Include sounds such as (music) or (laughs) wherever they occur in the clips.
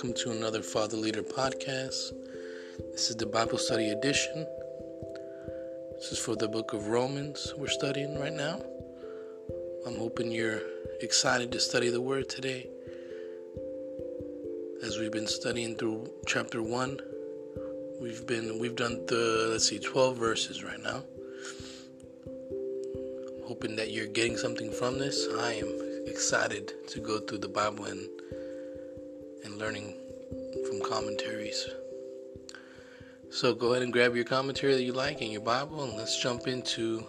welcome to another Father Leader podcast. This is the Bible study edition. This is for the book of Romans we're studying right now. I'm hoping you're excited to study the word today. As we've been studying through chapter 1, we've been we've done the let's see 12 verses right now. I'm hoping that you're getting something from this. I am excited to go through the Bible and and learning from commentaries. So go ahead and grab your commentary that you like in your Bible and let's jump into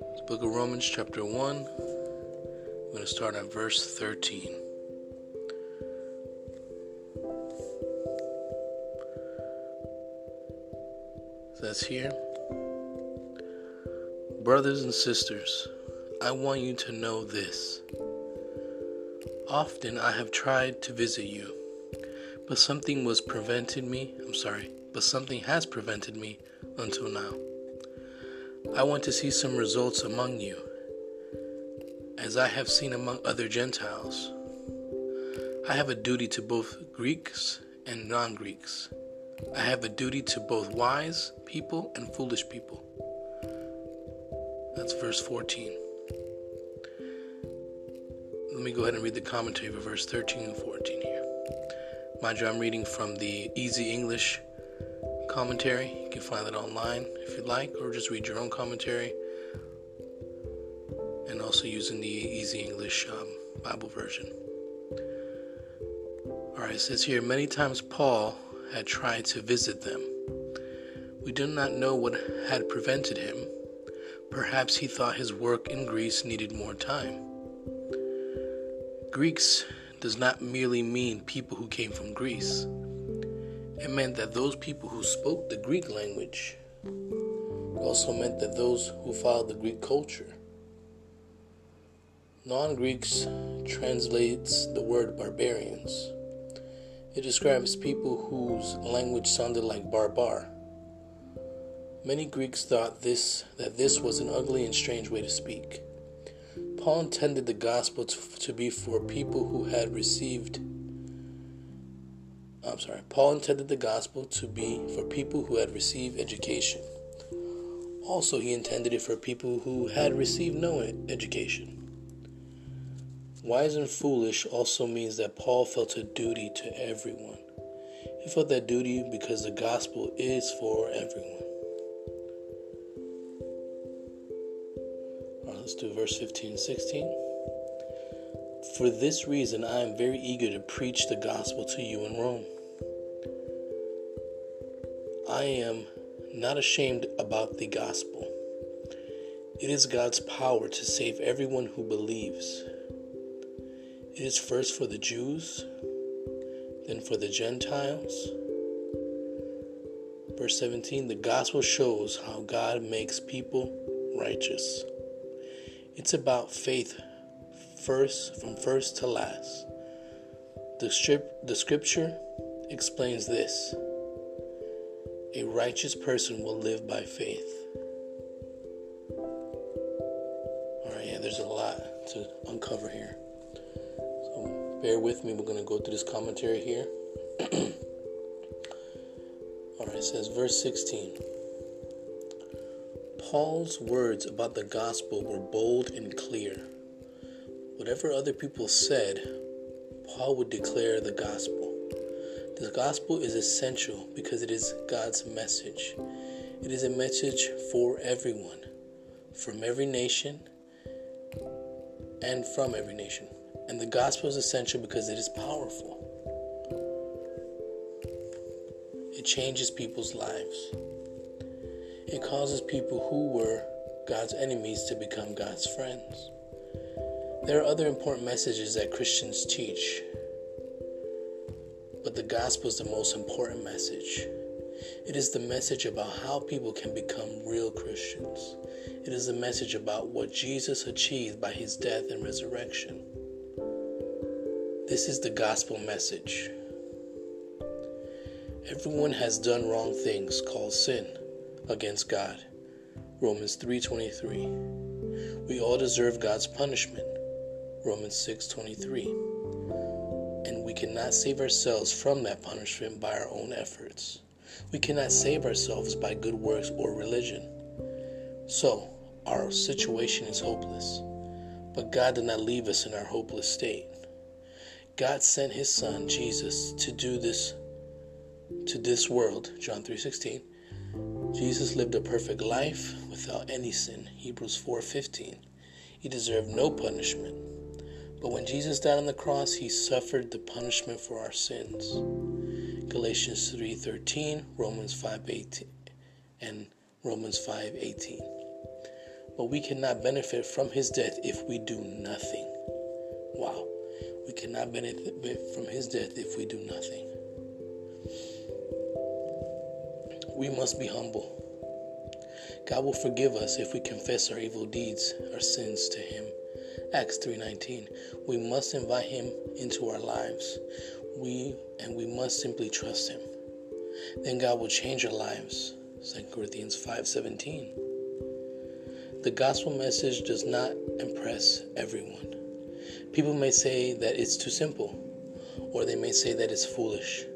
the book of Romans, chapter 1. We're going to start at verse 13. That's here. Brothers and sisters, I want you to know this. Often I have tried to visit you, but something was prevented me. I'm sorry, but something has prevented me until now. I want to see some results among you, as I have seen among other Gentiles. I have a duty to both Greeks and non Greeks. I have a duty to both wise people and foolish people. That's verse 14 let me go ahead and read the commentary for verse 13 and 14 here. Mind you, I'm reading from the Easy English commentary. You can find it online if you'd like, or just read your own commentary. And also using the Easy English um, Bible version. Alright, it says here many times Paul had tried to visit them. We do not know what had prevented him. Perhaps he thought his work in Greece needed more time. Greeks does not merely mean people who came from Greece. It meant that those people who spoke the Greek language also meant that those who followed the Greek culture. Non Greeks translates the word barbarians. It describes people whose language sounded like barbar. Many Greeks thought this that this was an ugly and strange way to speak. Paul intended the gospel to, to be for people who had received. I'm sorry. Paul intended the gospel to be for people who had received education. Also, he intended it for people who had received no education. Wise and foolish also means that Paul felt a duty to everyone. He felt that duty because the gospel is for everyone. Let's verse 15 and 16. For this reason, I am very eager to preach the gospel to you in Rome. I am not ashamed about the gospel. It is God's power to save everyone who believes. It is first for the Jews, then for the Gentiles. Verse 17 The gospel shows how God makes people righteous. It's about faith first, from first to last. The, strip, the scripture explains this a righteous person will live by faith. Alright, yeah, there's a lot to uncover here. So bear with me, we're going to go through this commentary here. (clears throat) Alright, it says, verse 16. Paul's words about the gospel were bold and clear. Whatever other people said, Paul would declare the gospel. The gospel is essential because it is God's message. It is a message for everyone, from every nation and from every nation. And the gospel is essential because it is powerful. It changes people's lives. It causes people who were God's enemies to become God's friends. There are other important messages that Christians teach, but the gospel is the most important message. It is the message about how people can become real Christians. It is the message about what Jesus achieved by his death and resurrection. This is the gospel message. Everyone has done wrong things called sin against God. Romans 3:23. We all deserve God's punishment. Romans 6:23. And we cannot save ourselves from that punishment by our own efforts. We cannot save ourselves by good works or religion. So, our situation is hopeless. But God did not leave us in our hopeless state. God sent his son Jesus to do this to this world, John 3:16. Jesus lived a perfect life without any sin, Hebrews 4:15. He deserved no punishment. But when Jesus died on the cross, he suffered the punishment for our sins. Galatians 3:13, Romans 5:18, and Romans 5:18. But we cannot benefit from his death if we do nothing. Wow. We cannot benefit from his death if we do nothing. We must be humble. God will forgive us if we confess our evil deeds, our sins to him. Acts 3:19. We must invite him into our lives. We and we must simply trust him. Then God will change our lives. 2 Corinthians 5:17. The gospel message does not impress everyone. People may say that it's too simple, or they may say that it's foolish.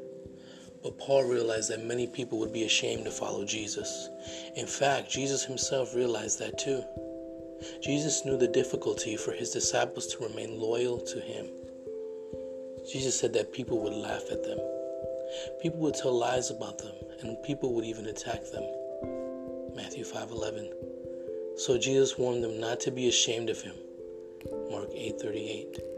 But Paul realized that many people would be ashamed to follow Jesus. In fact, Jesus himself realized that too. Jesus knew the difficulty for his disciples to remain loyal to him. Jesus said that people would laugh at them. People would tell lies about them, and people would even attack them. Matthew 5:11. So Jesus warned them not to be ashamed of him. Mark 8:38.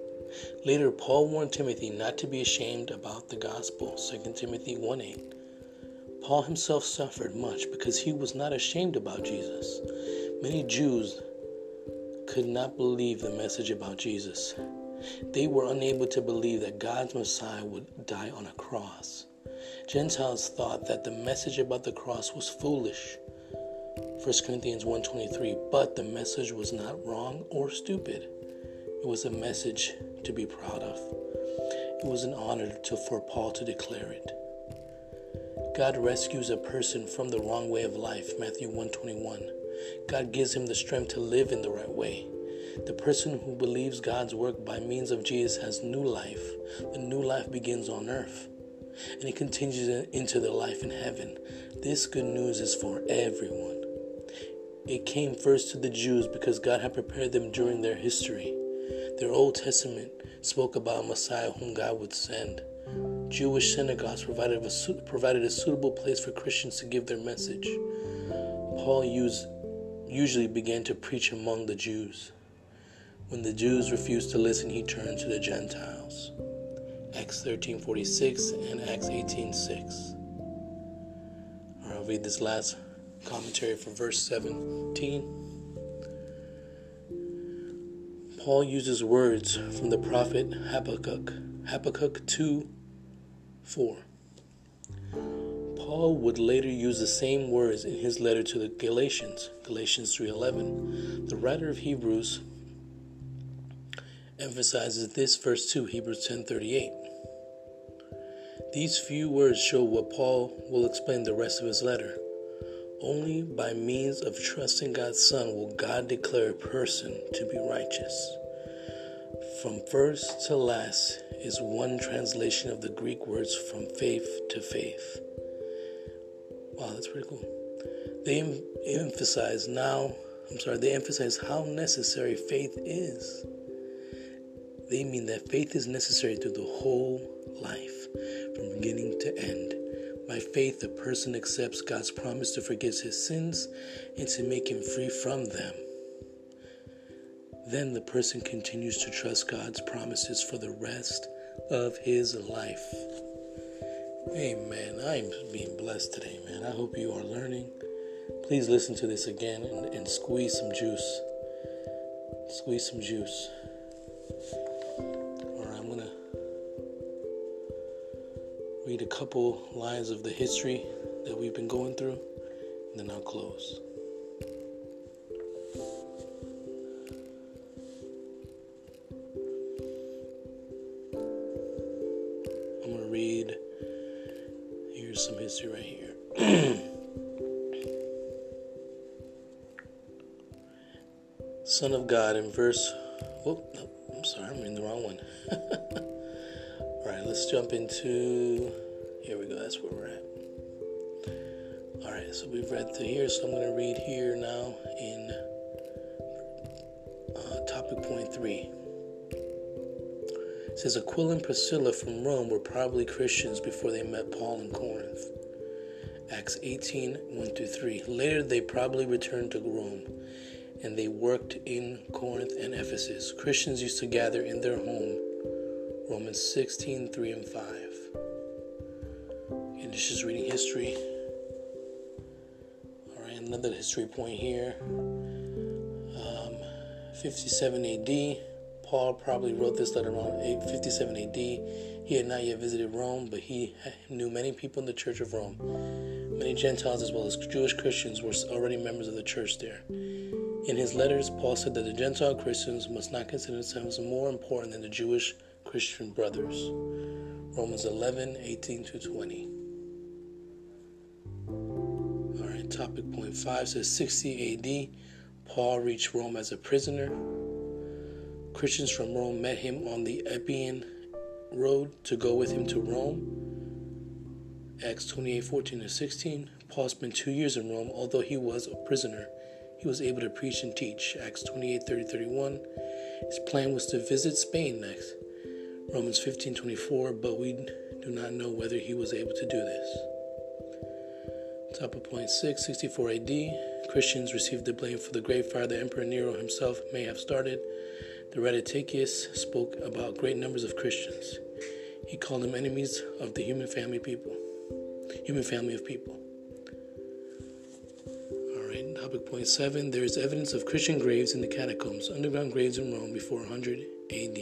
Later Paul warned Timothy not to be ashamed about the gospel. 2 Timothy 1:8. Paul himself suffered much because he was not ashamed about Jesus. Many Jews could not believe the message about Jesus. They were unable to believe that God's Messiah would die on a cross. Gentiles thought that the message about the cross was foolish. 1 Corinthians 1:23 But the message was not wrong or stupid. It was a message to be proud of. It was an honor to, for Paul to declare it. God rescues a person from the wrong way of life, Matthew 121. God gives him the strength to live in the right way. The person who believes God's work by means of Jesus has new life. The new life begins on earth and it continues into the life in heaven. This good news is for everyone. It came first to the Jews because God had prepared them during their history. Their Old Testament spoke about a Messiah whom God would send. Jewish synagogues provided a, provided a suitable place for Christians to give their message. Paul used usually began to preach among the Jews. When the Jews refused to listen, he turned to the Gentiles. Acts 13:46 and Acts 18:6. I'll read this last commentary from verse 17. Paul uses words from the prophet Habakkuk, Habakkuk 2 4. Paul would later use the same words in his letter to the Galatians, Galatians 3:11. The writer of Hebrews emphasizes this verse 2, Hebrews 10:38. These few words show what Paul will explain the rest of his letter. Only by means of trusting God's Son will God declare a person to be righteous. From first to last is one translation of the Greek words from faith to faith. Wow, that's pretty cool. They em- emphasize now, I'm sorry, they emphasize how necessary faith is. They mean that faith is necessary through the whole life, from beginning to end. By faith, a person accepts God's promise to forgive his sins and to make him free from them. Then the person continues to trust God's promises for the rest of his life. Amen. I'm being blessed today, man. I hope you are learning. Please listen to this again and, and squeeze some juice. Squeeze some juice. Read a couple lines of the history that we've been going through, and then I'll close. I'm going to read, here's some history right here. (clears throat) Son of God in verse. Whoop, I'm sorry, I'm in the wrong one. (laughs) All right, let's jump into. That's where we're at. All right, so we've read through here, so I'm going to read here now in uh, topic point three. It says Aquila and Priscilla from Rome were probably Christians before they met Paul in Corinth. Acts 18 1 through 3. Later, they probably returned to Rome and they worked in Corinth and Ephesus. Christians used to gather in their home. Romans 16 3 and 5. And this is reading history. All right, another history point here. Um, 57 AD. Paul probably wrote this letter around 57 AD. He had not yet visited Rome, but he knew many people in the Church of Rome. Many Gentiles, as well as Jewish Christians, were already members of the church there. In his letters, Paul said that the Gentile Christians must not consider themselves more important than the Jewish Christian brothers. Romans 11 18 to 20. Topic point 5 says 60 AD, Paul reached Rome as a prisoner. Christians from Rome met him on the Appian Road to go with him to Rome. Acts 28 14 to 16. Paul spent two years in Rome, although he was a prisoner he was able to preach and teach. Acts 28 30 31. His plan was to visit Spain next. Romans 15 24. But we do not know whether he was able to do this. Top of point 6 64 AD. Christians received the blame for the great fire the Emperor Nero himself may have started. Tacitus spoke about great numbers of Christians. He called them enemies of the human family people, human family of people. All right, topic point seven there is evidence of Christian graves in the catacombs, underground graves in Rome before 100 AD.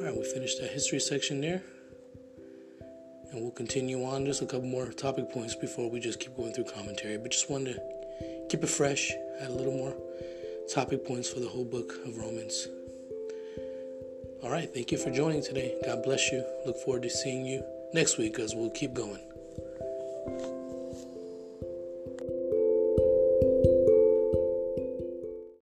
Alright, we finished that history section there. And we'll continue on just a couple more topic points before we just keep going through commentary. But just wanted to keep it fresh, add a little more topic points for the whole book of Romans. All right, thank you for joining today. God bless you. Look forward to seeing you next week as we'll keep going.